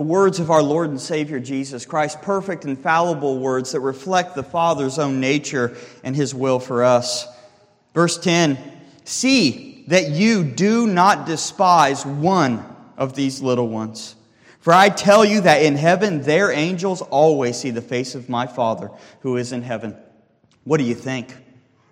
The words of our Lord and Savior Jesus Christ, perfect, infallible words that reflect the Father's own nature and His will for us. Verse 10 See that you do not despise one of these little ones. For I tell you that in heaven their angels always see the face of my Father who is in heaven. What do you think?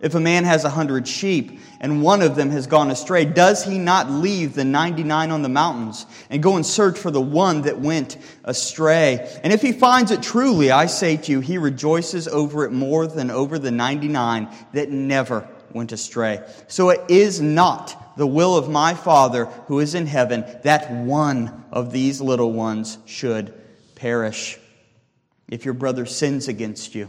If a man has a hundred sheep and one of them has gone astray, does he not leave the 99 on the mountains and go and search for the one that went astray? And if he finds it truly, I say to you, he rejoices over it more than over the 99 that never went astray. So it is not the will of my Father who is in heaven that one of these little ones should perish. If your brother sins against you,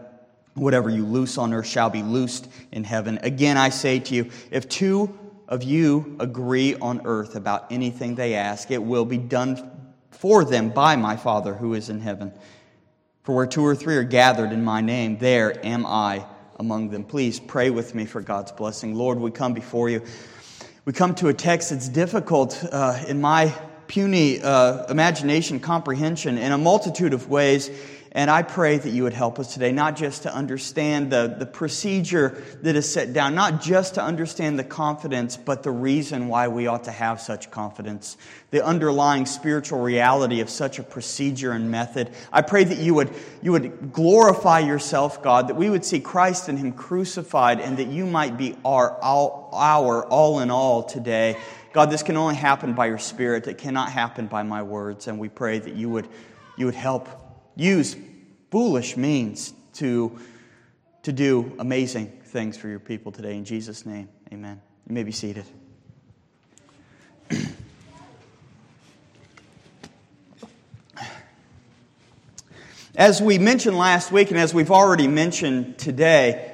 Whatever you loose on earth shall be loosed in heaven. Again, I say to you, if two of you agree on earth about anything they ask, it will be done for them by my Father who is in heaven. For where two or three are gathered in my name, there am I among them. Please pray with me for God's blessing. Lord, we come before you. We come to a text that's difficult uh, in my puny uh, imagination, comprehension, in a multitude of ways. And I pray that you would help us today, not just to understand the, the procedure that is set down, not just to understand the confidence, but the reason why we ought to have such confidence, the underlying spiritual reality of such a procedure and method. I pray that you would, you would glorify yourself, God, that we would see Christ and Him crucified, and that you might be our, our, all in all today. God, this can only happen by your Spirit. It cannot happen by my words. And we pray that you would, you would help use foolish means to, to do amazing things for your people today. In Jesus' name, amen. You may be seated. As we mentioned last week, and as we've already mentioned today,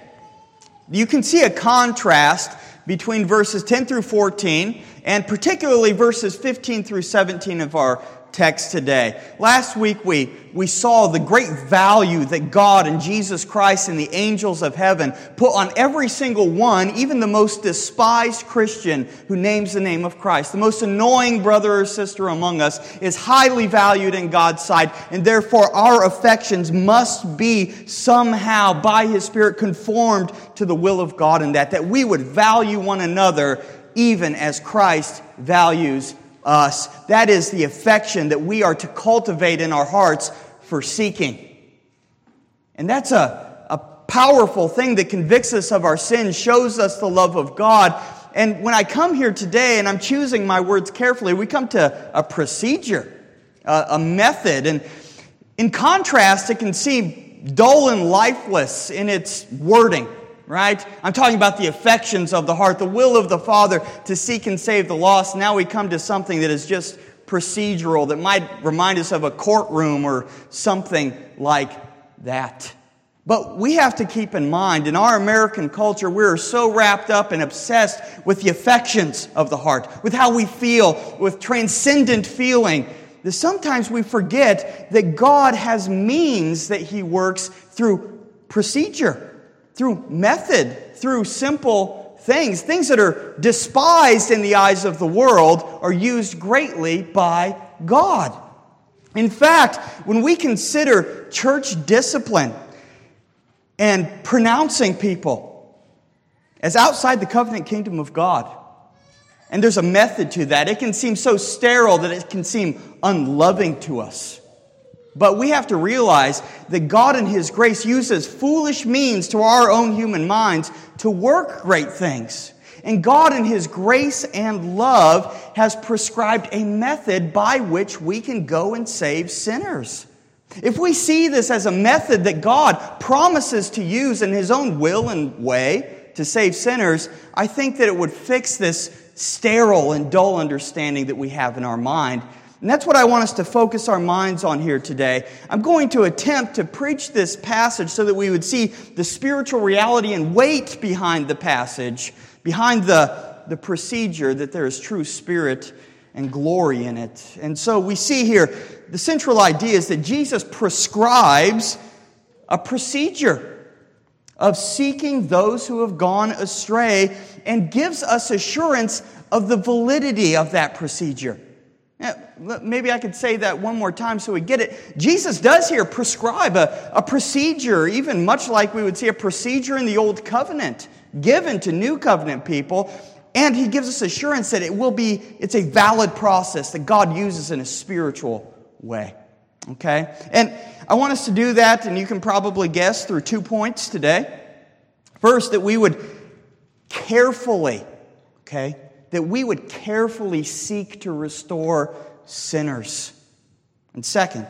you can see a contrast between verses 10 through 14, and particularly verses 15 through 17 of our text today. Last week we, we saw the great value that God and Jesus Christ and the angels of heaven put on every single one, even the most despised Christian who names the name of Christ. The most annoying brother or sister among us is highly valued in God's sight, and therefore our affections must be somehow by His Spirit conformed to the will of God in that, that we would value one another even as Christ values us. That is the affection that we are to cultivate in our hearts for seeking. And that's a, a powerful thing that convicts us of our sin, shows us the love of God. And when I come here today, and I'm choosing my words carefully, we come to a procedure, a, a method. And in contrast, it can seem dull and lifeless in its wording right? I'm talking about the affections of the heart, the will of the Father to seek and save the lost. Now we come to something that is just procedural, that might remind us of a courtroom or something like that. But we have to keep in mind, in our American culture, we're so wrapped up and obsessed with the affections of the heart, with how we feel, with transcendent feeling, that sometimes we forget that God has means that He works through procedure through method, through simple things. Things that are despised in the eyes of the world are used greatly by God. In fact, when we consider church discipline and pronouncing people as outside the covenant kingdom of God, and there's a method to that, it can seem so sterile that it can seem unloving to us. But we have to realize that God in His grace uses foolish means to our own human minds to work great things. And God in His grace and love has prescribed a method by which we can go and save sinners. If we see this as a method that God promises to use in His own will and way to save sinners, I think that it would fix this sterile and dull understanding that we have in our mind And that's what I want us to focus our minds on here today. I'm going to attempt to preach this passage so that we would see the spiritual reality and weight behind the passage, behind the, the procedure, that there is true spirit and glory in it. And so we see here the central idea is that Jesus prescribes a procedure of seeking those who have gone astray and gives us assurance of the validity of that procedure. Maybe I could say that one more time so we get it. Jesus does here prescribe a, a procedure, even much like we would see a procedure in the Old Covenant given to New Covenant people. And he gives us assurance that it will be, it's a valid process that God uses in a spiritual way. Okay? And I want us to do that, and you can probably guess through two points today. First, that we would carefully, okay, that we would carefully seek to restore sinners. And second,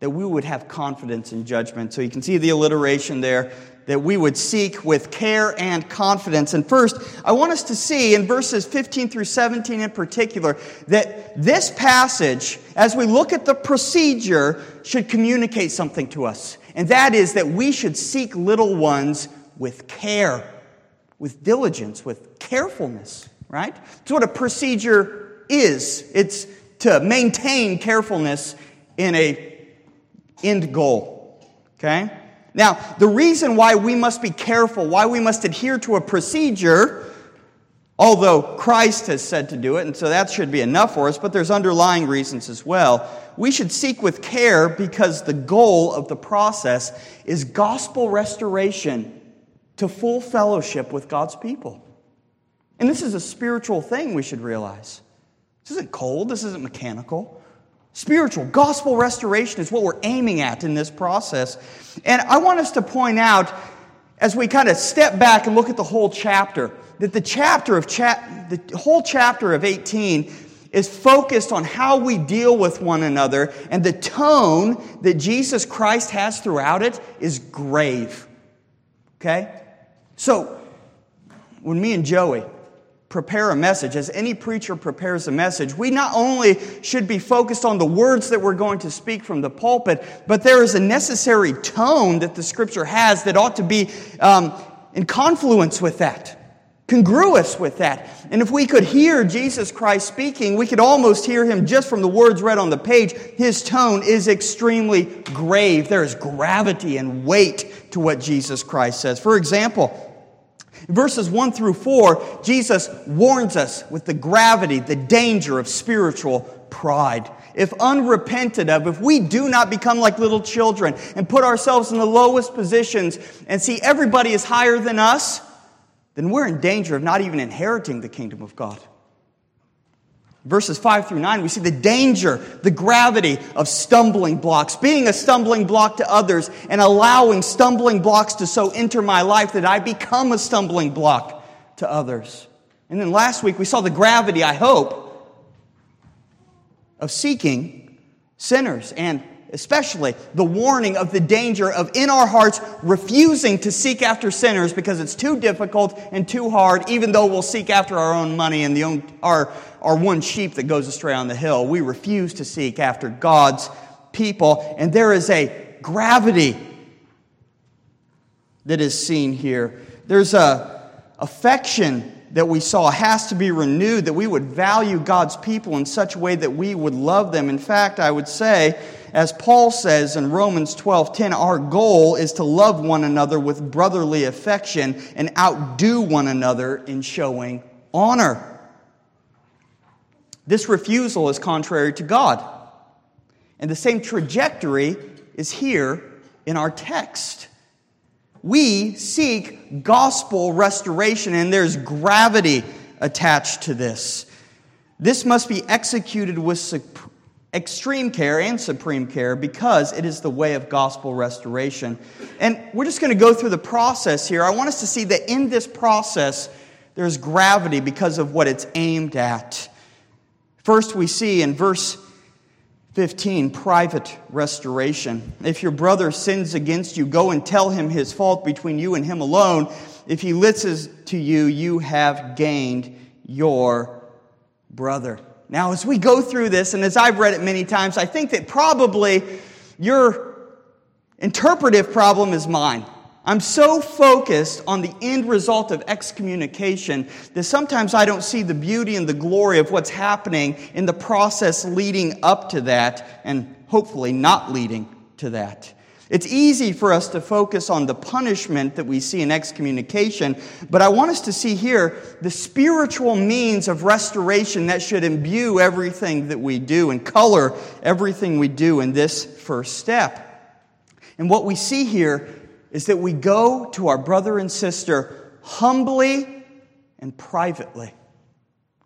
that we would have confidence in judgment. So you can see the alliteration there, that we would seek with care and confidence. And first, I want us to see in verses 15 through 17 in particular, that this passage, as we look at the procedure, should communicate something to us. And that is that we should seek little ones with care, with diligence, with carefulness right? It's what a procedure is. It's to maintain carefulness in a end goal. Okay? Now, the reason why we must be careful, why we must adhere to a procedure, although Christ has said to do it, and so that should be enough for us, but there's underlying reasons as well. We should seek with care because the goal of the process is gospel restoration to full fellowship with God's people. And this is a spiritual thing we should realize. This isn't cold, this isn't mechanical. Spiritual, gospel restoration is what we're aiming at in this process. And I want us to point out, as we kind of step back and look at the whole chapter, that the chapter of cha- the whole chapter of 18 is focused on how we deal with one another, and the tone that Jesus Christ has throughout it is grave. Okay? So, when me and Joey, prepare a message, as any preacher prepares a message, we not only should be focused on the words that we're going to speak from the pulpit, but there is a necessary tone that the scripture has that ought to be um, in confluence with that. Congruous with that. And if we could hear Jesus Christ speaking, we could almost hear him just from the words read on the page. His tone is extremely grave. There is gravity and weight to what Jesus Christ says. For example, verses 1 through 4, Jesus warns us with the gravity, the danger of spiritual pride. If unrepented of, if we do not become like little children and put ourselves in the lowest positions and see everybody is higher than us, then we're in danger of not even inheriting the kingdom of God verses 5 through 9, we see the danger, the gravity of stumbling blocks, being a stumbling block to others, and allowing stumbling blocks to so enter my life that I become a stumbling block to others. And then last week, we saw the gravity, I hope, of seeking sinners and especially the warning of the danger of in our hearts refusing to seek after sinners because it's too difficult and too hard, even though we'll seek after our own money and the own, our, our one sheep that goes astray on the hill. We refuse to seek after God's people, and there is a gravity that is seen here. There's a affection that we saw has to be renewed, that we would value God's people in such a way that we would love them. In fact, I would say, as Paul says in Romans 12:10, our goal is to love one another with brotherly affection and outdo one another in showing honor. This refusal is contrary to God. And the same trajectory is here in our text. We seek gospel restoration, and there's gravity attached to this. This must be executed with extreme care and supreme care because it is the way of gospel restoration. And we're just going to go through the process here. I want us to see that in this process, there's gravity because of what it's aimed at. First, we see in verse 15, private restoration. If your brother sins against you, go and tell him his fault between you and him alone. If he listens to you, you have gained your brother. Now, as we go through this, and as I've read it many times, I think that probably your interpretive problem is mine. I'm so focused on the end result of excommunication that sometimes I don't see the beauty and the glory of what's happening in the process leading up to that, and hopefully not leading to that. It's easy for us to focus on the punishment that we see in excommunication, but I want us to see here the spiritual means of restoration that should imbue everything that we do and color everything we do in this first step. And what we see here is that we go to our brother and sister humbly and privately.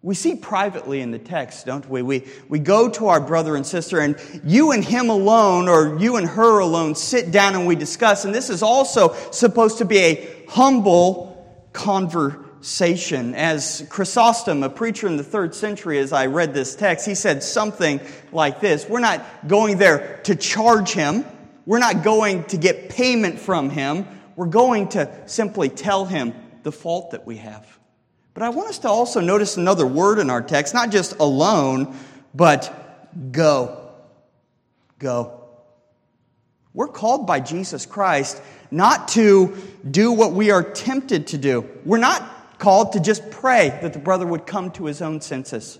We see privately in the text, don't we? We, we go to our brother and sister, and you and him alone, or you and her alone, sit down and we discuss. And this is also supposed to be a humble conversation. As Chrysostom, a preacher in the third century, as I read this text, he said something like this We're not going there to charge him, we're not going to get payment from him, we're going to simply tell him the fault that we have. But I want us to also notice another word in our text, not just alone, but go. Go. We're called by Jesus Christ not to do what we are tempted to do. We're not called to just pray that the brother would come to his own senses.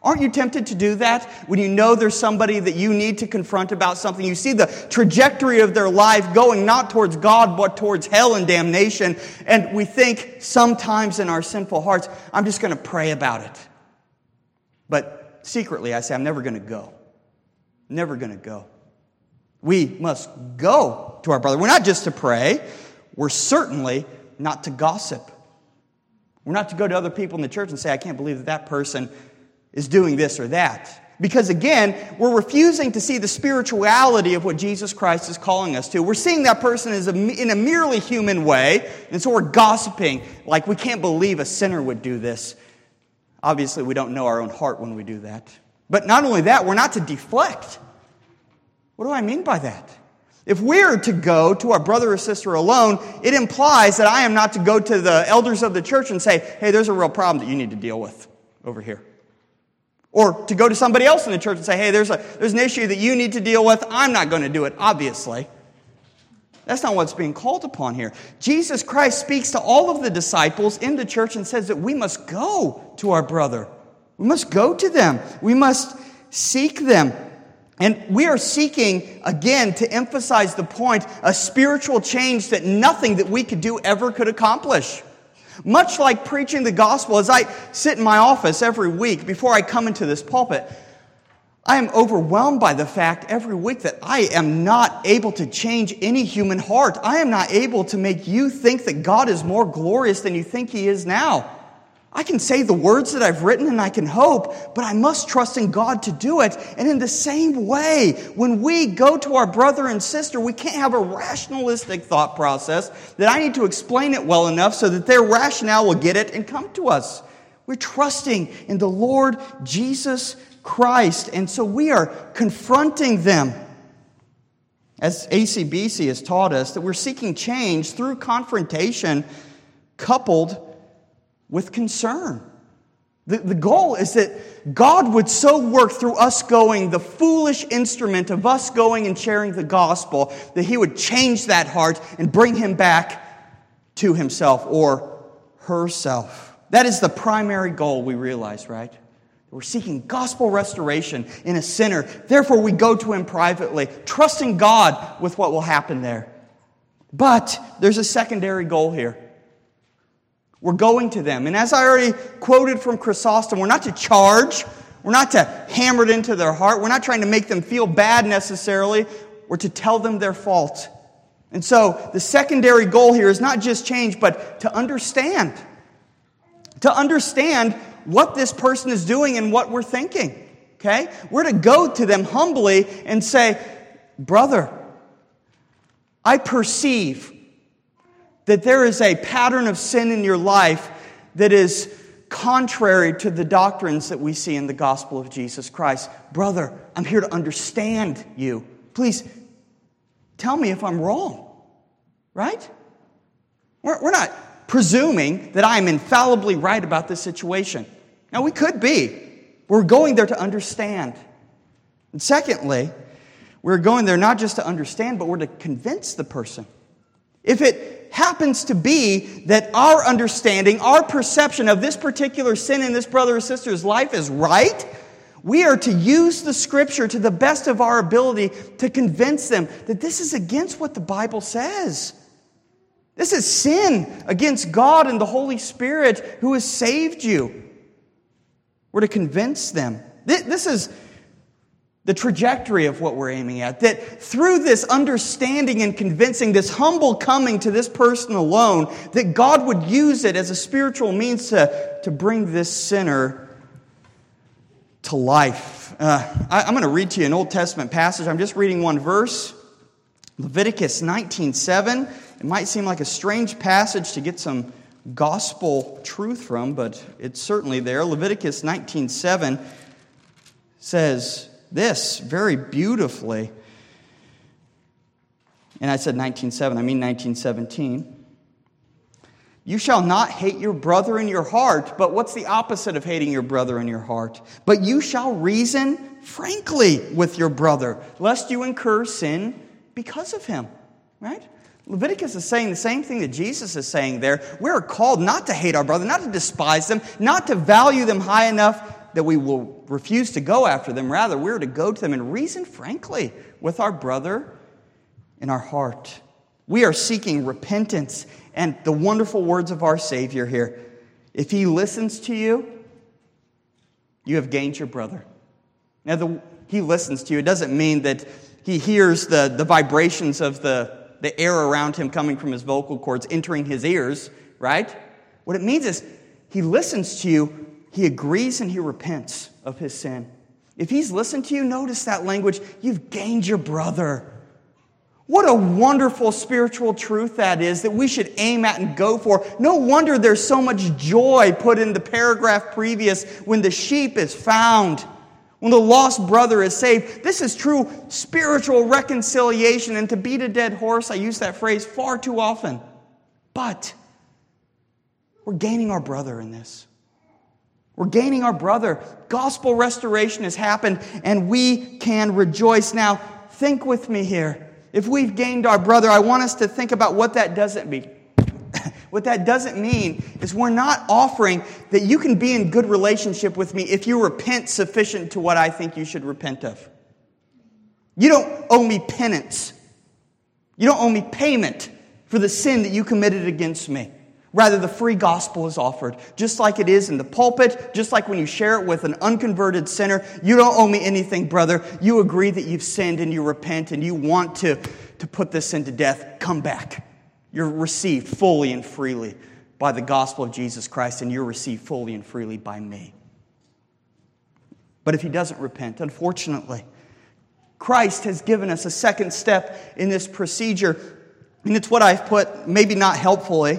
Aren't you tempted to do that when you know there's somebody that you need to confront about something? You see the trajectory of their life going not towards God, but towards hell and damnation. And we think sometimes in our sinful hearts, I'm just going to pray about it. But secretly, I say, I'm never going to go. Never going to go. We must go to our brother. We're not just to pray, we're certainly not to gossip. We're not to go to other people in the church and say, I can't believe that that person is doing this or that. Because again, we're refusing to see the spirituality of what Jesus Christ is calling us to. We're seeing that person as a, in a merely human way, and so we're gossiping like we can't believe a sinner would do this. Obviously, we don't know our own heart when we do that. But not only that, we're not to deflect. What do I mean by that? If we're to go to our brother or sister alone, it implies that I am not to go to the elders of the church and say, hey, there's a real problem that you need to deal with over here. Or to go to somebody else in the church and say, hey, there's, a, there's an issue that you need to deal with. I'm not going to do it, obviously. That's not what's being called upon here. Jesus Christ speaks to all of the disciples in the church and says that we must go to our brother. We must go to them. We must seek them. And we are seeking, again, to emphasize the point, a spiritual change that nothing that we could do ever could accomplish. Much like preaching the gospel, as I sit in my office every week before I come into this pulpit, I am overwhelmed by the fact every week that I am not able to change any human heart. I am not able to make you think that God is more glorious than you think He is now. I can say the words that I've written and I can hope, but I must trust in God to do it. And in the same way, when we go to our brother and sister, we can't have a rationalistic thought process that I need to explain it well enough so that their rationale will get it and come to us. We're trusting in the Lord Jesus Christ. And so we are confronting them. As ACBC has taught us, that we're seeking change through confrontation coupled with concern. The, the goal is that God would so work through us going, the foolish instrument of us going and sharing the gospel, that He would change that heart and bring him back to Himself or herself. That is the primary goal we realize, right? We're seeking gospel restoration in a sinner. Therefore, we go to him privately, trusting God with what will happen there. But there's a secondary goal here. We're going to them. And as I already quoted from Chrysostom, we're not to charge, we're not to hammer it into their heart, we're not trying to make them feel bad necessarily, we're to tell them their fault. And so the secondary goal here is not just change, but to understand. To understand what this person is doing and what we're thinking. Okay? We're to go to them humbly and say, Brother, I perceive that there is a pattern of sin in your life that is contrary to the doctrines that we see in the gospel of Jesus Christ. Brother, I'm here to understand you. Please tell me if I'm wrong. Right? We're, we're not presuming that I am infallibly right about this situation. Now, we could be. We're going there to understand. And secondly, we're going there not just to understand, but we're to convince the person. If it happens to be that our understanding, our perception of this particular sin in this brother or sister's life is right, we are to use the scripture to the best of our ability to convince them that this is against what the Bible says. This is sin against God and the Holy Spirit who has saved you. We're to convince them. This is the trajectory of what we're aiming at. That through this understanding and convincing, this humble coming to this person alone, that God would use it as a spiritual means to, to bring this sinner to life. Uh, I, I'm going to read to you an Old Testament passage. I'm just reading one verse. Leviticus 19:7. It might seem like a strange passage to get some gospel truth from, but it's certainly there. Leviticus 19:7 says this very beautifully. And I said 19:7, I mean 1917. You shall not hate your brother in your heart. But what's the opposite of hating your brother in your heart? But you shall reason frankly with your brother, lest you incur sin because of him. Right? Leviticus is saying the same thing that Jesus is saying there. We're called not to hate our brother, not to despise them, not to value them high enough that we will refuse to go after them. Rather, we're to go to them and reason frankly with our brother in our heart. We are seeking repentance and the wonderful words of our Savior here. If he listens to you, you have gained your brother. Now, the, he listens to you. It doesn't mean that he hears the, the vibrations of the, the air around him coming from his vocal cords entering his ears, right? What it means is he listens to you, he agrees, and he repents of his sin. If he's listened to you, notice that language. You've gained your brother. What a wonderful spiritual truth that is that we should aim at and go for. No wonder there's so much joy put in the paragraph previous when the sheep is found, when the lost brother is saved. This is true spiritual reconciliation. And to beat a dead horse, I use that phrase far too often. But we're gaining our brother in this. We're gaining our brother. Gospel restoration has happened, and we can rejoice. Now, think with me here. If we've gained our brother, I want us to think about what that doesn't mean. what that doesn't mean is we're not offering that you can be in good relationship with me if you repent sufficient to what I think you should repent of. You don't owe me penance. You don't owe me payment for the sin that you committed against me. Rather, the free gospel is offered, just like it is in the pulpit, just like when you share it with an unconverted sinner. You don't owe me anything, brother. You agree that you've sinned and you repent and you want to, to put this sin to death. Come back. You're received fully and freely by the gospel of Jesus Christ, and you're received fully and freely by me. But if he doesn't repent, unfortunately, Christ has given us a second step in this procedure, and it's what I've put, maybe not helpfully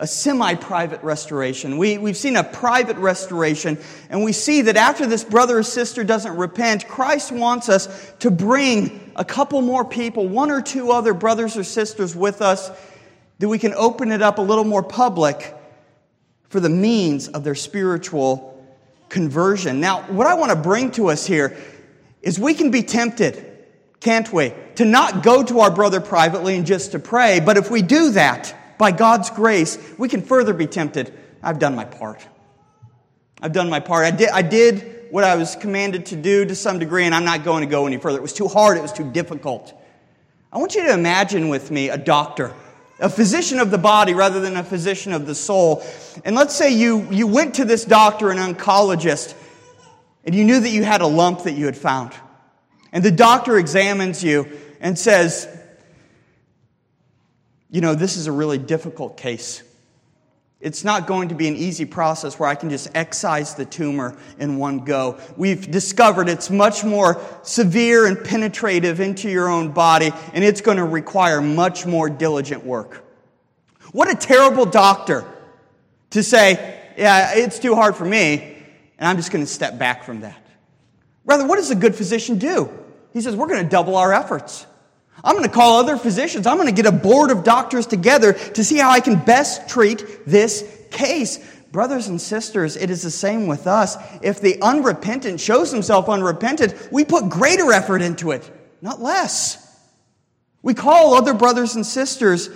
a semi private restoration. We, we've seen a private restoration, and we see that after this brother or sister doesn't repent, Christ wants us to bring a couple more people, one or two other brothers or sisters with us, that we can open it up a little more public for the means of their spiritual conversion. Now, what I want to bring to us here is we can be tempted, can't we, to not go to our brother privately and just to pray, but if we do that, by God's grace, we can further be tempted. I've done my part. I've done my part. I did, I did what I was commanded to do to some degree, and I'm not going to go any further. It was too hard, it was too difficult. I want you to imagine with me a doctor, a physician of the body rather than a physician of the soul. And let's say you, you went to this doctor, an oncologist, and you knew that you had a lump that you had found. And the doctor examines you and says, you know, this is a really difficult case. It's not going to be an easy process where I can just excise the tumor in one go. We've discovered it's much more severe and penetrative into your own body, and it's going to require much more diligent work. What a terrible doctor to say, yeah, it's too hard for me, and I'm just going to step back from that. Rather, what does a good physician do? He says, we're going to double our efforts. I'm going to call other physicians. I'm going to get a board of doctors together to see how I can best treat this case. brothers and sisters, it is the same with us. If the unrepentant shows himself unrepentant, we put greater effort into it, not less. We call other brothers and sisters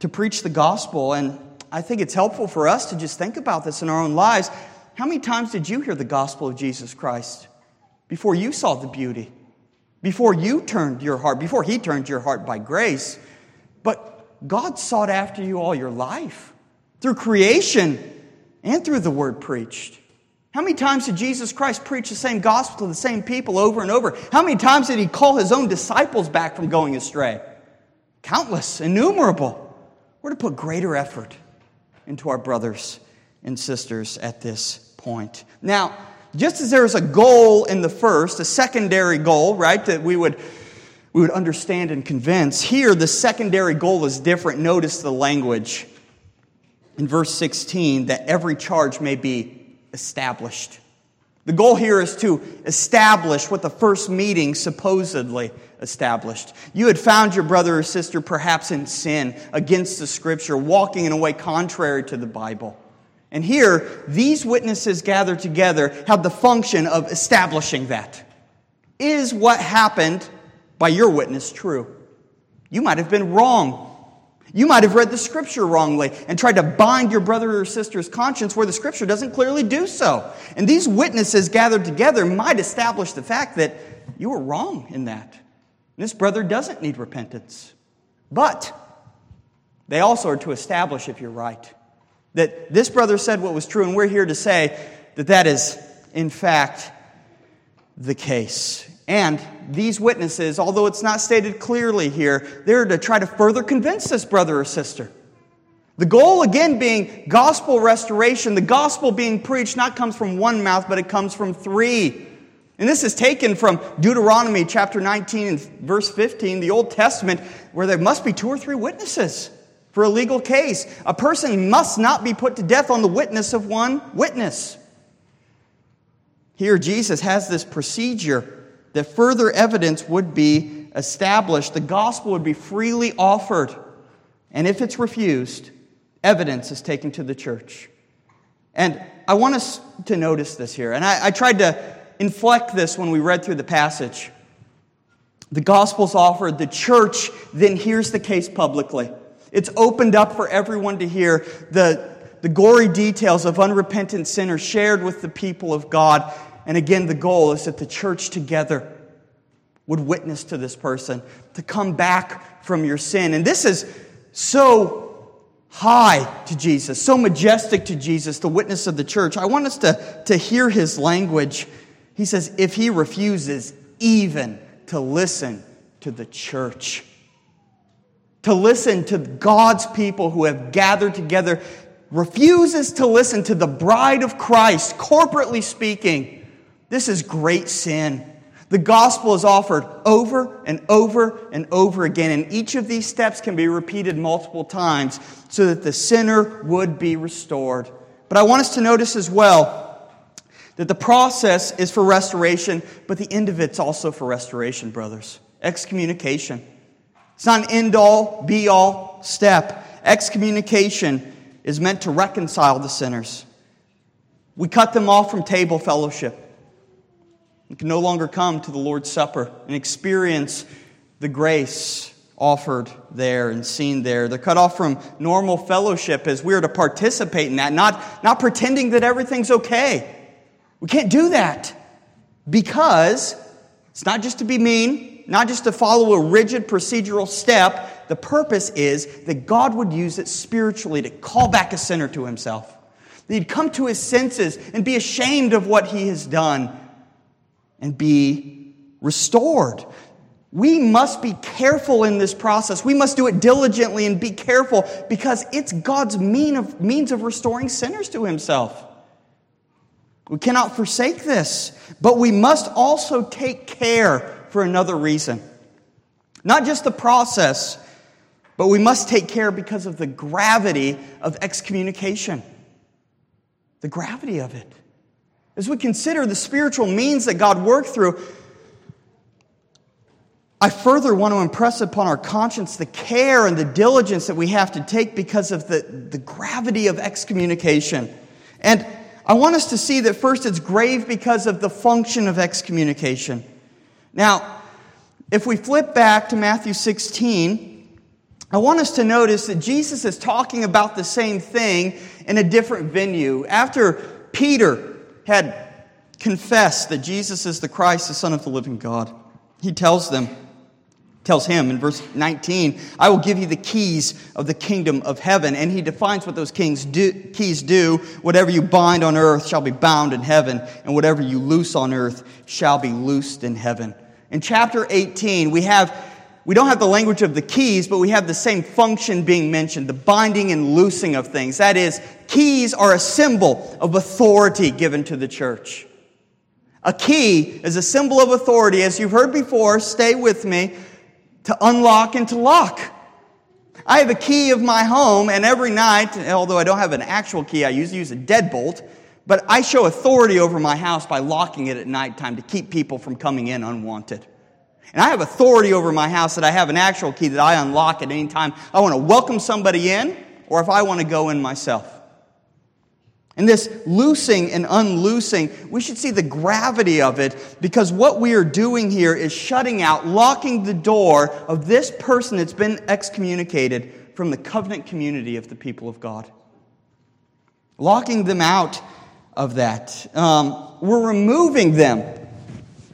to preach the gospel, and I think it's helpful for us to just think about this in our own lives. How many times did you hear the gospel of Jesus Christ before you saw the beauty? Before you turned your heart, before He turned your heart by grace? But God sought after you all your life through creation and through the word preached. How many times did Jesus Christ preach the same gospel to the same people over and over? How many times did he call his own disciples back from going astray? Countless, innumerable. We're to put greater effort into our brothers and sisters at this point. Now, just as there's a goal in the first, a secondary goal, right, that we would, we would understand and convince, here the secondary goal is different. Notice the language in verse 16 that every charge may be established. The goal here is to establish what the first meeting supposedly established. You had found your brother or sister perhaps in sin against the scripture, walking in a way contrary to the Bible. And here, these witnesses gathered together have the function of establishing that. Is what happened by your witness true? You might have been wrong you might have read the scripture wrongly and tried to bind your brother or sister's conscience where the scripture doesn't clearly do so. And these witnesses gathered together might establish the fact that you were wrong in that. This brother doesn't need repentance. But they also are to establish if you're right. That this brother said what was true, and we're here to say that that is, in fact, the case. And these witnesses, although it's not stated clearly here, they're to try to further convince this brother or sister. The goal, again, being gospel restoration. The gospel being preached not comes from one mouth, but it comes from three. And this is taken from Deuteronomy chapter 19 and verse 15, the Old Testament, where there must be two or three witnesses for a legal case. A person must not be put to death on the witness of one witness. Here, Jesus has this procedure that further evidence would be established. The gospel would be freely offered. And if it's refused, evidence is taken to the church. And I want us to notice this here. And I, I tried to inflect this when we read through the passage. The gospel's offered, the church then hears the case publicly. It's opened up for everyone to hear the, the gory details of unrepentant sinners shared with the people of God. And again, the goal is that the church together would witness to this person to come back from your sin. And this is so high to Jesus, so majestic to Jesus, the witness of the church. I want us to, to hear his language. He says, if he refuses even to listen to the church, to listen to God's people who have gathered together, refuses to listen to the bride of Christ, corporately speaking, this is great sin. The gospel is offered over and over and over again, and each of these steps can be repeated multiple times so that the sinner would be restored. But I want us to notice as well that the process is for restoration, but the end of it's also for restoration, brothers. Excommunication. It's not an end all, be all step. Excommunication is meant to reconcile the sinners. We cut them off from table fellowship. You can no longer come to the Lord's Supper and experience the grace offered there and seen there. They're cut off from normal fellowship as we're to participate in that, not, not pretending that everything's okay. We can't do that because it's not just to be mean, not just to follow a rigid procedural step. The purpose is that God would use it spiritually to call back a sinner to himself. That he'd come to his senses and be ashamed of what he has done and be restored. We must be careful in this process. We must do it diligently and be careful because it's God's mean of, means of restoring sinners to Himself. We cannot forsake this, but we must also take care for another reason. Not just the process, but we must take care because of the gravity of excommunication. The gravity of it. As we consider the spiritual means that God worked through, I further want to impress upon our conscience the care and the diligence that we have to take because of the, the gravity of excommunication. And I want us to see that first it's grave because of the function of excommunication. Now, if we flip back to Matthew 16, I want us to notice that Jesus is talking about the same thing in a different venue. After Peter had confessed that Jesus is the Christ, the Son of the living God, he tells them, tells him in verse 19, I will give you the keys of the kingdom of heaven. And he defines what those kings do, keys do. Whatever you bind on earth shall be bound in heaven, and whatever you loose on earth shall be loosed in heaven. In chapter 18, we have we don't have the language of the keys, but we have the same function being mentioned the binding and loosing of things. That is, keys are a symbol of authority given to the church. A key is a symbol of authority. As you've heard before, stay with me to unlock and to lock. I have a key of my home, and every night, although I don't have an actual key, I usually use a deadbolt, but I show authority over my house by locking it at nighttime to keep people from coming in unwanted. And I have authority over my house that I have an actual key that I unlock at any time I want to welcome somebody in or if I want to go in myself. And this loosing and unloosing, we should see the gravity of it because what we are doing here is shutting out, locking the door of this person that's been excommunicated from the covenant community of the people of God. Locking them out of that. Um, we're removing them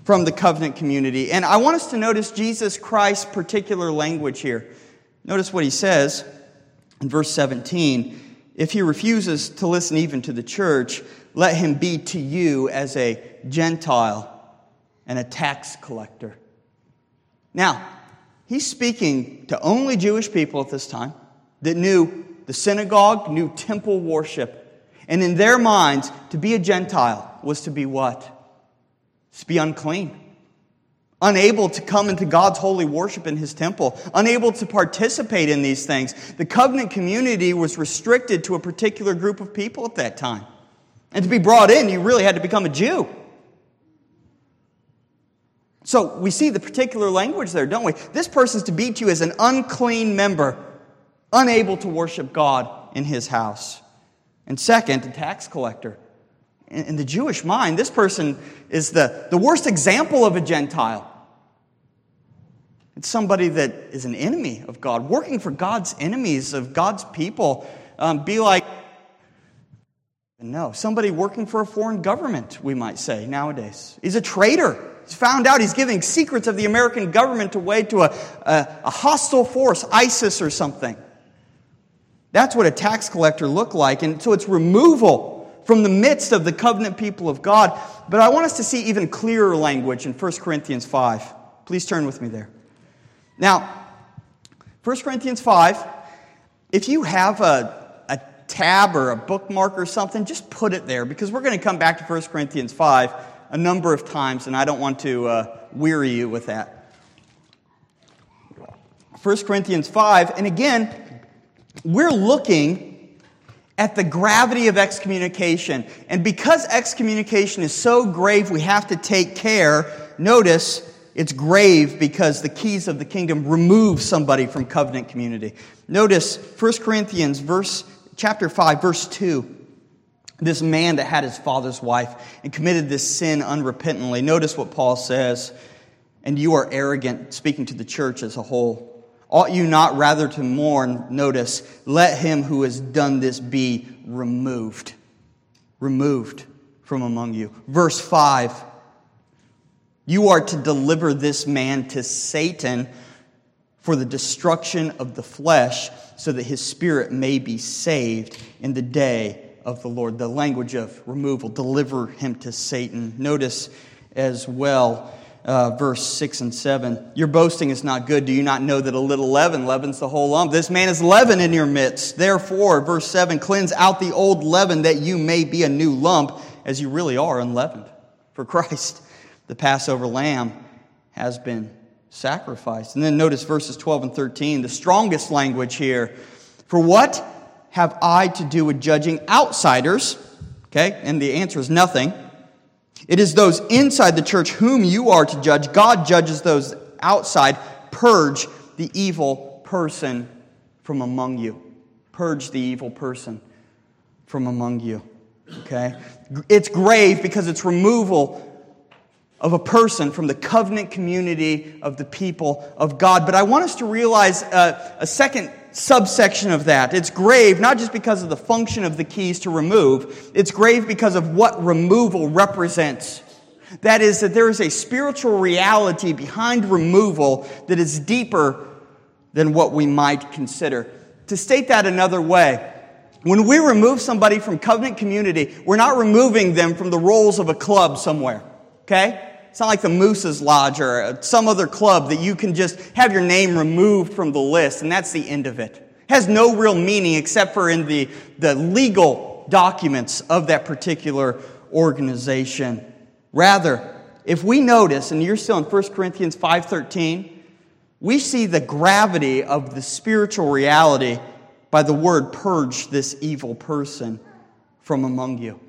from the covenant community. And I want us to notice Jesus Christ's particular language here. Notice what he says in verse 17. If he refuses to listen even to the church, let him be to you as a Gentile and a tax collector. Now, he's speaking to only Jewish people at this time that knew the synagogue, knew temple worship. And in their minds, to be a Gentile was to be what? To be unclean unable to come into God's holy worship in his temple, unable to participate in these things. The covenant community was restricted to a particular group of people at that time. And to be brought in, you really had to become a Jew. So we see the particular language there, don't we? This person's to be to you as an unclean member, unable to worship God in his house. And second, a tax collector. In the Jewish mind, this person is the, the worst example of a Gentile. It's somebody that is an enemy of God, working for God's enemies, of God's people. Um, be like, no, somebody working for a foreign government, we might say nowadays. He's a traitor. He's found out he's giving secrets of the American government away to a, a, a hostile force, ISIS or something. That's what a tax collector looked like. And so it's removal from the midst of the covenant people of God. But I want us to see even clearer language in 1 Corinthians 5. Please turn with me there. Now, 1 Corinthians 5, if you have a, a tab or a bookmark or something, just put it there because we're going to come back to 1 Corinthians 5 a number of times, and I don't want to uh, weary you with that. 1 Corinthians 5, and again, we're looking at the gravity of excommunication. And because excommunication is so grave, we have to take care. Notice it's grave because the keys of the kingdom remove somebody from covenant community. Notice 1 Corinthians verse chapter 5 verse 2. This man that had his father's wife and committed this sin unrepentantly. Notice what Paul says, and you are arrogant, speaking to the church as a whole. Ought you not rather to mourn? Notice, let him who has done this be removed. Removed from among you. Verse 5 you are to deliver this man to Satan for the destruction of the flesh, so that his spirit may be saved in the day of the Lord. The language of removal, deliver him to Satan. Notice as well, uh, verse 6 and 7. Your boasting is not good. Do you not know that a little leaven leavens the whole lump? This man is leaven in your midst. Therefore, verse 7 cleanse out the old leaven that you may be a new lump, as you really are unleavened for Christ the Passover lamb has been sacrificed. And then notice verses 12 and 13, the strongest language here. For what have I to do with judging outsiders? Okay, and the answer is nothing. It is those inside the church whom you are to judge. God judges those outside, purge the evil person from among you. Purge the evil person from among you. Okay? It's grave because it's removal of a person from the covenant community of the people of God. But I want us to realize uh, a second subsection of that. It's grave not just because of the function of the keys to remove, it's grave because of what removal represents. That is, that there is a spiritual reality behind removal that is deeper than what we might consider. To state that another way, when we remove somebody from covenant community, we're not removing them from the rolls of a club somewhere. Okay? It's not like the Moose's Lodge or uh, some other club that you can just have your name removed from the list and that's the end of it. It has no real meaning except for in the, the legal documents of that particular organization. Rather, if we notice, and you're still in 1 Corinthians 5.13, we see the gravity of the spiritual reality by the word purge this evil person from among you.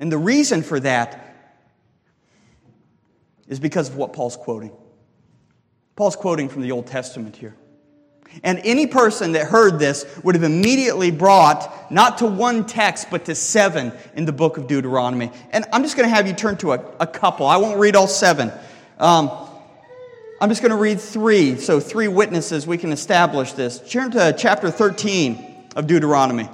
And the reason for that is because of what Paul's quoting. Paul's quoting from the Old Testament here. And any person that heard this would have immediately brought not to one text, but to seven in the book of Deuteronomy. And I'm just going to have you turn to a, a couple. I won't read all seven. Um, I'm just going to read three. So, three witnesses, we can establish this. Turn to chapter 13 of Deuteronomy.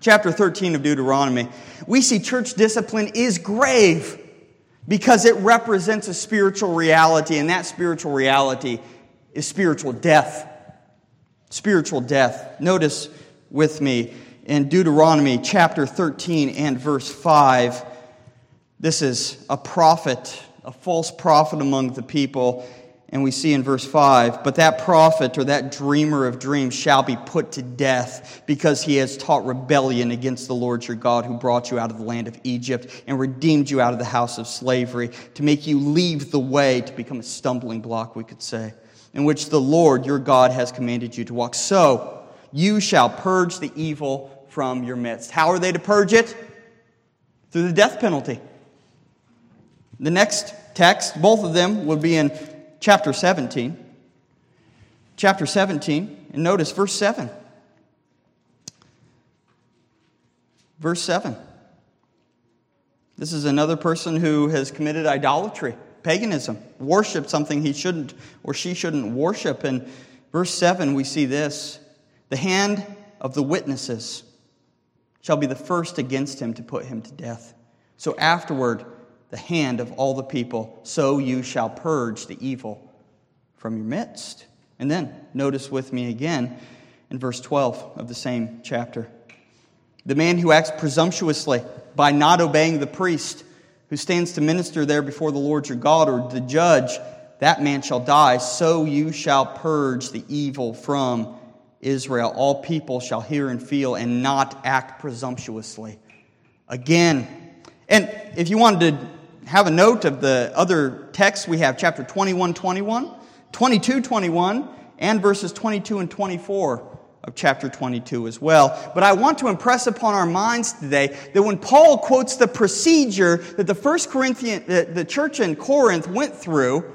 Chapter 13 of Deuteronomy. We see church discipline is grave because it represents a spiritual reality, and that spiritual reality is spiritual death. Spiritual death. Notice with me in Deuteronomy chapter 13 and verse 5. This is a prophet, a false prophet among the people and we see in verse 5 But that prophet or that dreamer of dreams shall be put to death because he has taught rebellion against the Lord your God who brought you out of the land of Egypt and redeemed you out of the house of slavery to make you leave the way to become a stumbling block, we could say, in which the Lord your God has commanded you to walk. So you shall purge the evil from your midst. How are they to purge it? Through the death penalty. The next text, both of them, would be in chapter 17. Chapter 17, and notice verse 7. Verse 7. This is another person who has committed idolatry, paganism, worshiped something he shouldn't or she shouldn't worship. And verse 7, we see this The hand of the witnesses shall be the first against him to put him to death. So afterward, the hand of all the people, so you shall purge the evil from your midst. And then, notice with me again in verse 12 of the same chapter. The man who acts presumptuously by not obeying the priest who stands to minister there before the Lord your God or the judge, that man shall die. So you shall purge the evil from Israel. All people shall hear and feel and not act presumptuously. Again, and if you wanted to have a note of the other texts, we have chapter 21, 21, 22, 21, and verses 22 and 24 of chapter 22 as well. But I want to impress upon our minds today that when Paul quotes the procedure that the first Corinthian, the, the church in Corinth went through,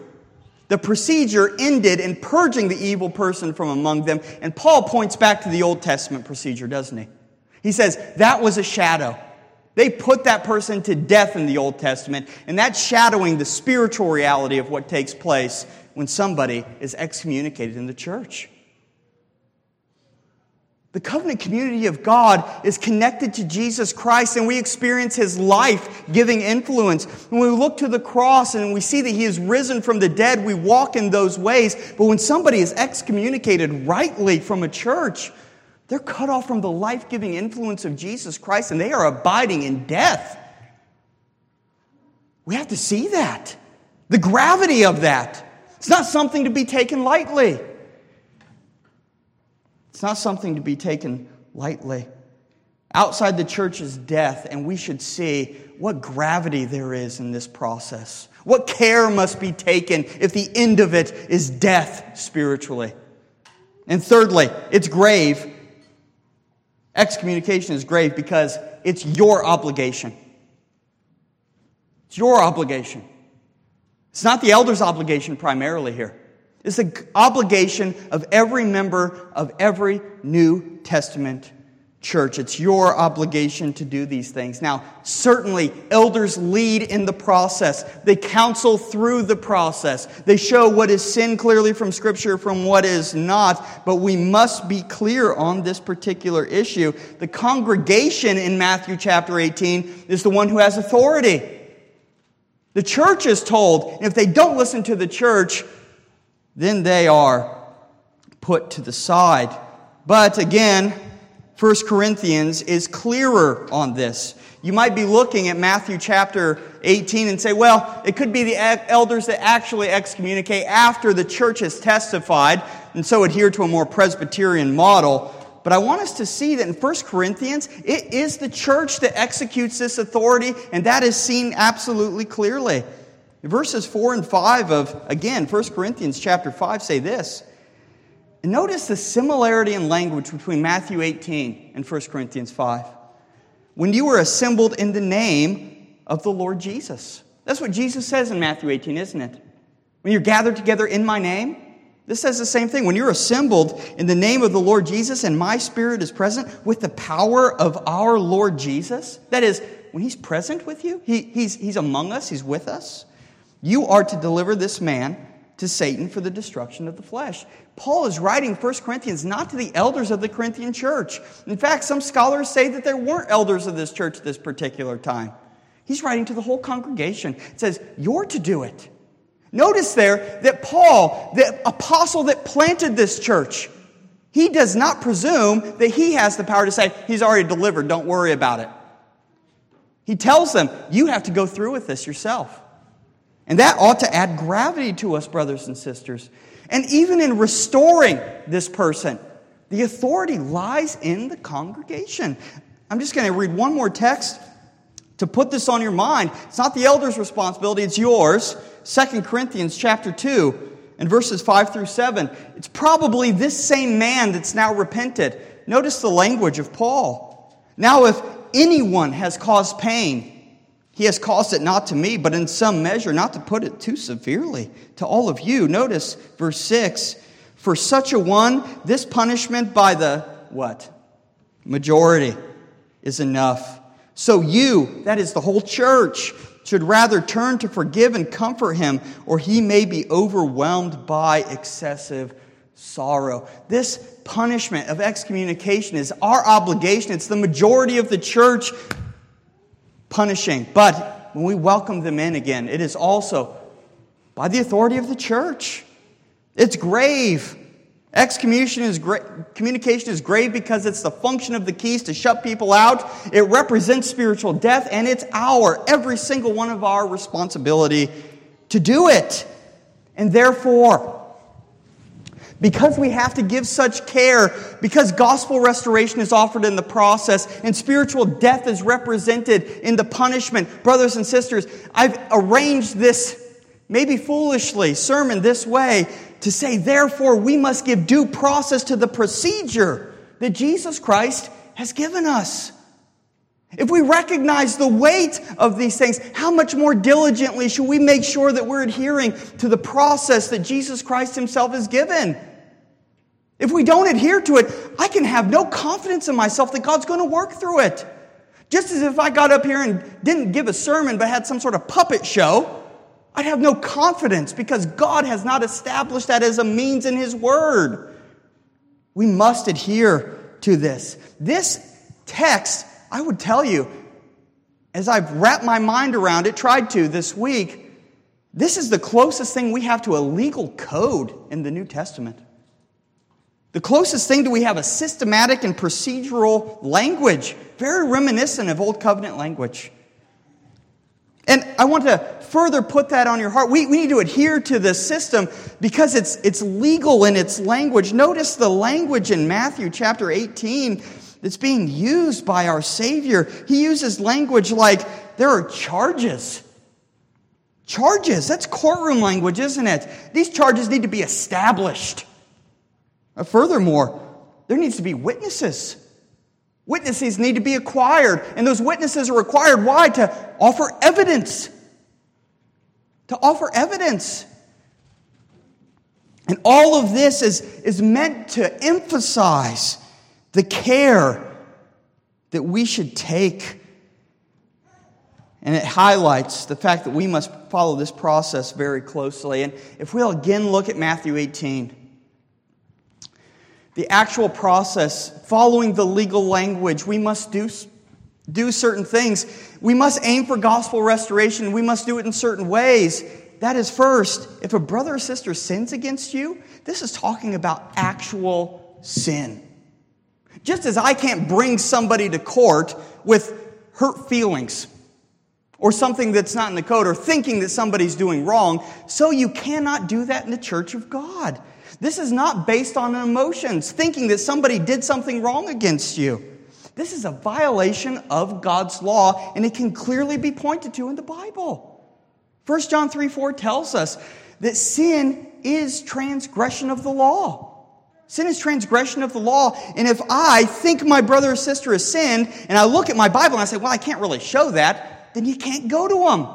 the procedure ended in purging the evil person from among them. And Paul points back to the Old Testament procedure, doesn't he? He says, that was a shadow. They put that person to death in the Old Testament, and that's shadowing the spiritual reality of what takes place when somebody is excommunicated in the church. The covenant community of God is connected to Jesus Christ, and we experience his life giving influence. When we look to the cross and we see that he is risen from the dead, we walk in those ways. But when somebody is excommunicated rightly from a church, they're cut off from the life giving influence of Jesus Christ and they are abiding in death. We have to see that. The gravity of that. It's not something to be taken lightly. It's not something to be taken lightly. Outside the church is death, and we should see what gravity there is in this process. What care must be taken if the end of it is death spiritually. And thirdly, it's grave Excommunication is grave because it's your obligation. It's your obligation. It's not the elder's obligation primarily here. It's the obligation of every member of every New Testament church. It's your obligation to do these things. Now, certainly, elders lead in the process. They counsel through the process. They show what is sin clearly from Scripture from what is not. But we must be clear on this particular issue. The congregation in Matthew chapter 18 is the one who has authority. The church is told, and if they don't listen to the church, then they are put to the side. But again, 1 Corinthians is clearer on this. You might be looking at Matthew chapter 18 and say, well, it could be the elders that actually excommunicate after the church has testified, and so adhere to a more Presbyterian model. But I want us to see that in 1 Corinthians, it is the church that executes this authority, and that is seen absolutely clearly. Verses 4 and 5 of, again, 1 Corinthians chapter 5 say this. And notice the similarity in language between Matthew 18 and 1 Corinthians 5. When you were assembled in the name of the Lord Jesus. That's what Jesus says in Matthew 18, isn't it? When you're gathered together in my name, this says the same thing. When you're assembled in the name of the Lord Jesus and my spirit is present with the power of our Lord Jesus, that is, when he's present with you, he, he's, he's among us, he's with us, you are to deliver this man to Satan for the destruction of the flesh. Paul is writing 1 Corinthians not to the elders of the Corinthian church. In fact, some scholars say that there weren't elders of this church at this particular time. He's writing to the whole congregation. It says, You're to do it. Notice there that Paul, the apostle that planted this church, he does not presume that he has the power to say, He's already delivered, don't worry about it. He tells them, You have to go through with this yourself. And that ought to add gravity to us, brothers and sisters. And even in restoring this person, the authority lies in the congregation. I'm just going to read one more text to put this on your mind. It's not the elder's responsibility, it's yours. 2 Corinthians chapter 2 and verses 5 through 7. It's probably this same man that's now repented. Notice the language of Paul. Now, if anyone has caused pain, he has caused it not to me, but in some measure, not to put it too severely, to all of you. Notice verse 6 For such a one, this punishment by the what? Majority is enough. So you, that is the whole church, should rather turn to forgive and comfort him, or he may be overwhelmed by excessive sorrow. This punishment of excommunication is our obligation. It's the majority of the church punishing. But when we welcome them in again, it is also by the authority of the church. It's grave. Excommunication is gra- communication is grave because it's the function of the keys to shut people out. It represents spiritual death, and it's our, every single one of our responsibility to do it. And therefore, because we have to give such care, because gospel restoration is offered in the process and spiritual death is represented in the punishment, brothers and sisters, I've arranged this, maybe foolishly, sermon this way to say, therefore, we must give due process to the procedure that Jesus Christ has given us. If we recognize the weight of these things, how much more diligently should we make sure that we're adhering to the process that Jesus Christ Himself has given? If we don't adhere to it, I can have no confidence in myself that God's going to work through it. Just as if I got up here and didn't give a sermon but had some sort of puppet show, I'd have no confidence because God has not established that as a means in His Word. We must adhere to this. This text I would tell you, as I've wrapped my mind around it, tried to this week, this is the closest thing we have to a legal code in the New Testament. The closest thing do we have a systematic and procedural language, very reminiscent of Old Covenant language. And I want to further put that on your heart. We, we need to adhere to this system because it's, it's legal in its language. Notice the language in Matthew chapter 18 that's being used by our Savior. He uses language like there are charges. Charges, that's courtroom language, isn't it? These charges need to be established. Uh, furthermore, there needs to be witnesses. Witnesses need to be acquired, and those witnesses are required. Why? To offer evidence. to offer evidence. And all of this is, is meant to emphasize the care that we should take. And it highlights the fact that we must follow this process very closely. And if we'll again look at Matthew 18, the actual process, following the legal language, we must do, do certain things. We must aim for gospel restoration. We must do it in certain ways. That is first, if a brother or sister sins against you, this is talking about actual sin. Just as I can't bring somebody to court with hurt feelings or something that's not in the code or thinking that somebody's doing wrong, so you cannot do that in the church of God. This is not based on emotions, thinking that somebody did something wrong against you. This is a violation of God's law, and it can clearly be pointed to in the Bible. 1 John 3 4 tells us that sin is transgression of the law. Sin is transgression of the law. And if I think my brother or sister has sinned, and I look at my Bible and I say, well, I can't really show that, then you can't go to them.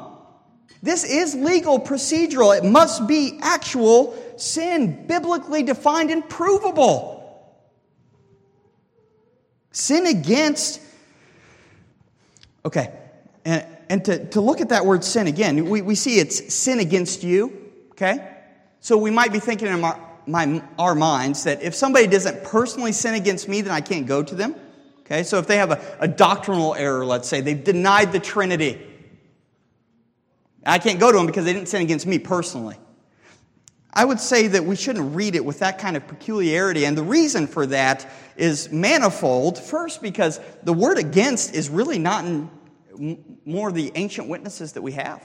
This is legal, procedural. It must be actual sin, biblically defined and provable. Sin against, okay, and, and to, to look at that word sin again, we, we see it's sin against you, okay? So we might be thinking in our, my, our minds that if somebody doesn't personally sin against me, then I can't go to them. Okay, so if they have a, a doctrinal error, let's say, they've denied the Trinity, I can't go to them because they didn't sin against me personally. I would say that we shouldn't read it with that kind of peculiarity, and the reason for that is manifold. First, because the word against is really not in more the ancient witnesses that we have.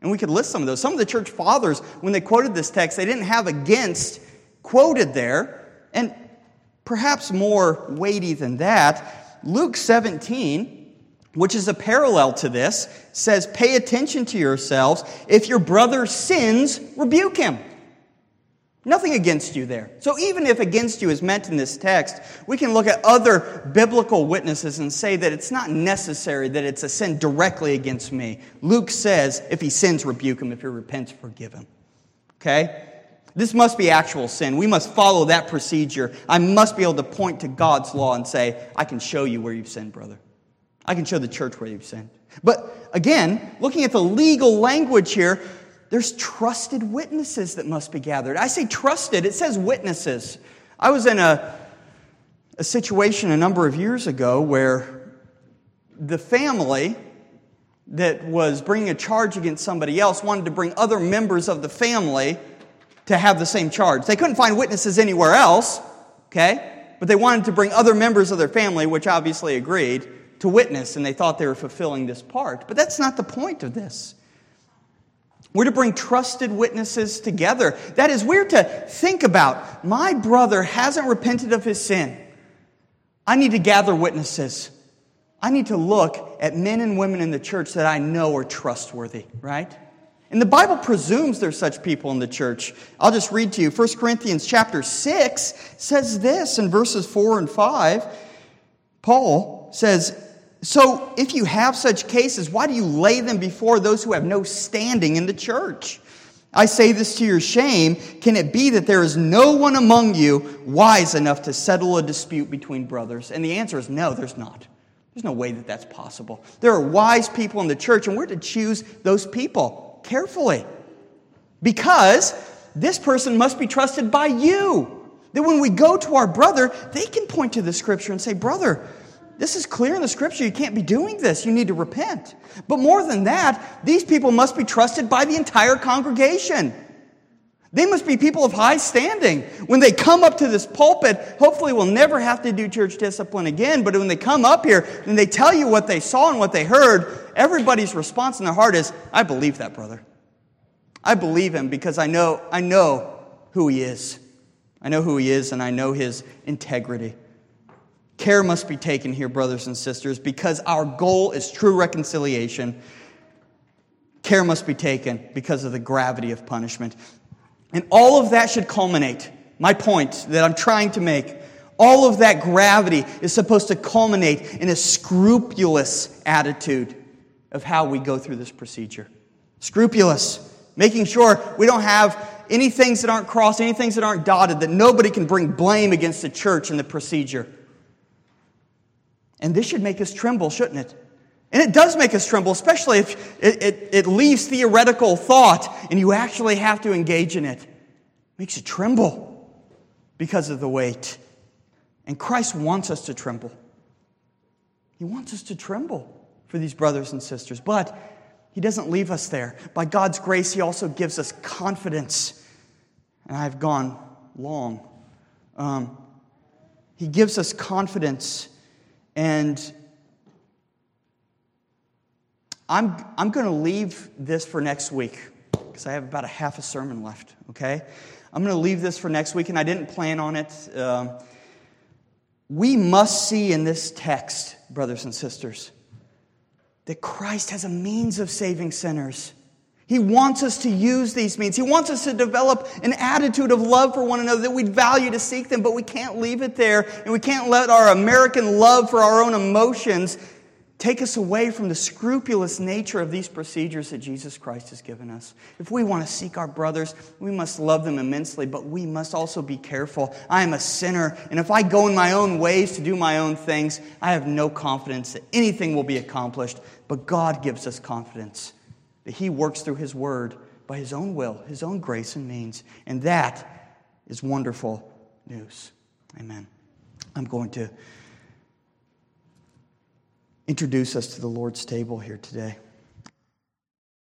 And we could list some of those. Some of the church fathers, when they quoted this text, they didn't have against quoted there. And perhaps more weighty than that, Luke 17, which is a parallel to this, says, Pay attention to yourselves. If your brother sins, rebuke him. Nothing against you there. So even if against you is meant in this text, we can look at other biblical witnesses and say that it's not necessary that it's a sin directly against me. Luke says, if he sins, rebuke him. If he repents, forgive him. Okay? This must be actual sin. We must follow that procedure. I must be able to point to God's law and say, I can show you where you've sinned, brother. I can show the church where you've sinned. But again, looking at the legal language here, there's trusted witnesses that must be gathered. I say trusted, it says witnesses. I was in a, a situation a number of years ago where the family that was bringing a charge against somebody else wanted to bring other members of the family to have the same charge. They couldn't find witnesses anywhere else, okay? But they wanted to bring other members of their family, which obviously agreed, to witness, and they thought they were fulfilling this part. But that's not the point of this. We're to bring trusted witnesses together. That is, we're to think about my brother hasn't repented of his sin. I need to gather witnesses. I need to look at men and women in the church that I know are trustworthy, right? And the Bible presumes there's such people in the church. I'll just read to you. 1 Corinthians chapter 6 says this in verses 4 and 5. Paul says, so, if you have such cases, why do you lay them before those who have no standing in the church? I say this to your shame. Can it be that there is no one among you wise enough to settle a dispute between brothers? And the answer is no, there's not. There's no way that that's possible. There are wise people in the church, and we're to choose those people carefully. Because this person must be trusted by you. That when we go to our brother, they can point to the scripture and say, Brother, this is clear in the scripture. You can't be doing this. You need to repent. But more than that, these people must be trusted by the entire congregation. They must be people of high standing. When they come up to this pulpit, hopefully we'll never have to do church discipline again, but when they come up here and they tell you what they saw and what they heard, everybody's response in their heart is, I believe that brother. I believe him because I know, I know who he is. I know who he is and I know his integrity. Care must be taken here, brothers and sisters, because our goal is true reconciliation. Care must be taken because of the gravity of punishment. And all of that should culminate. My point that I'm trying to make all of that gravity is supposed to culminate in a scrupulous attitude of how we go through this procedure. Scrupulous. making sure we don't have any things that aren't crossed, any things that aren't dotted, that nobody can bring blame against the church in the procedure. And this should make us tremble, shouldn't it? And it does make us tremble, especially if it, it, it leaves theoretical thought and you actually have to engage in it. it. Makes you tremble because of the weight. And Christ wants us to tremble. He wants us to tremble for these brothers and sisters. But He doesn't leave us there. By God's grace, He also gives us confidence. And I've gone long. Um, he gives us confidence and I'm, I'm going to leave this for next week because I have about a half a sermon left, okay? I'm going to leave this for next week, and I didn't plan on it. Um, we must see in this text, brothers and sisters, that Christ has a means of saving sinners. He wants us to use these means. He wants us to develop an attitude of love for one another that we'd value to seek them, but we can't leave it there. And we can't let our American love for our own emotions take us away from the scrupulous nature of these procedures that Jesus Christ has given us. If we want to seek our brothers, we must love them immensely, but we must also be careful. I am a sinner, and if I go in my own ways to do my own things, I have no confidence that anything will be accomplished. But God gives us confidence that He works through His Word by His own will, His own grace and means. And that is wonderful news. Amen. I'm going to introduce us to the Lord's table here today.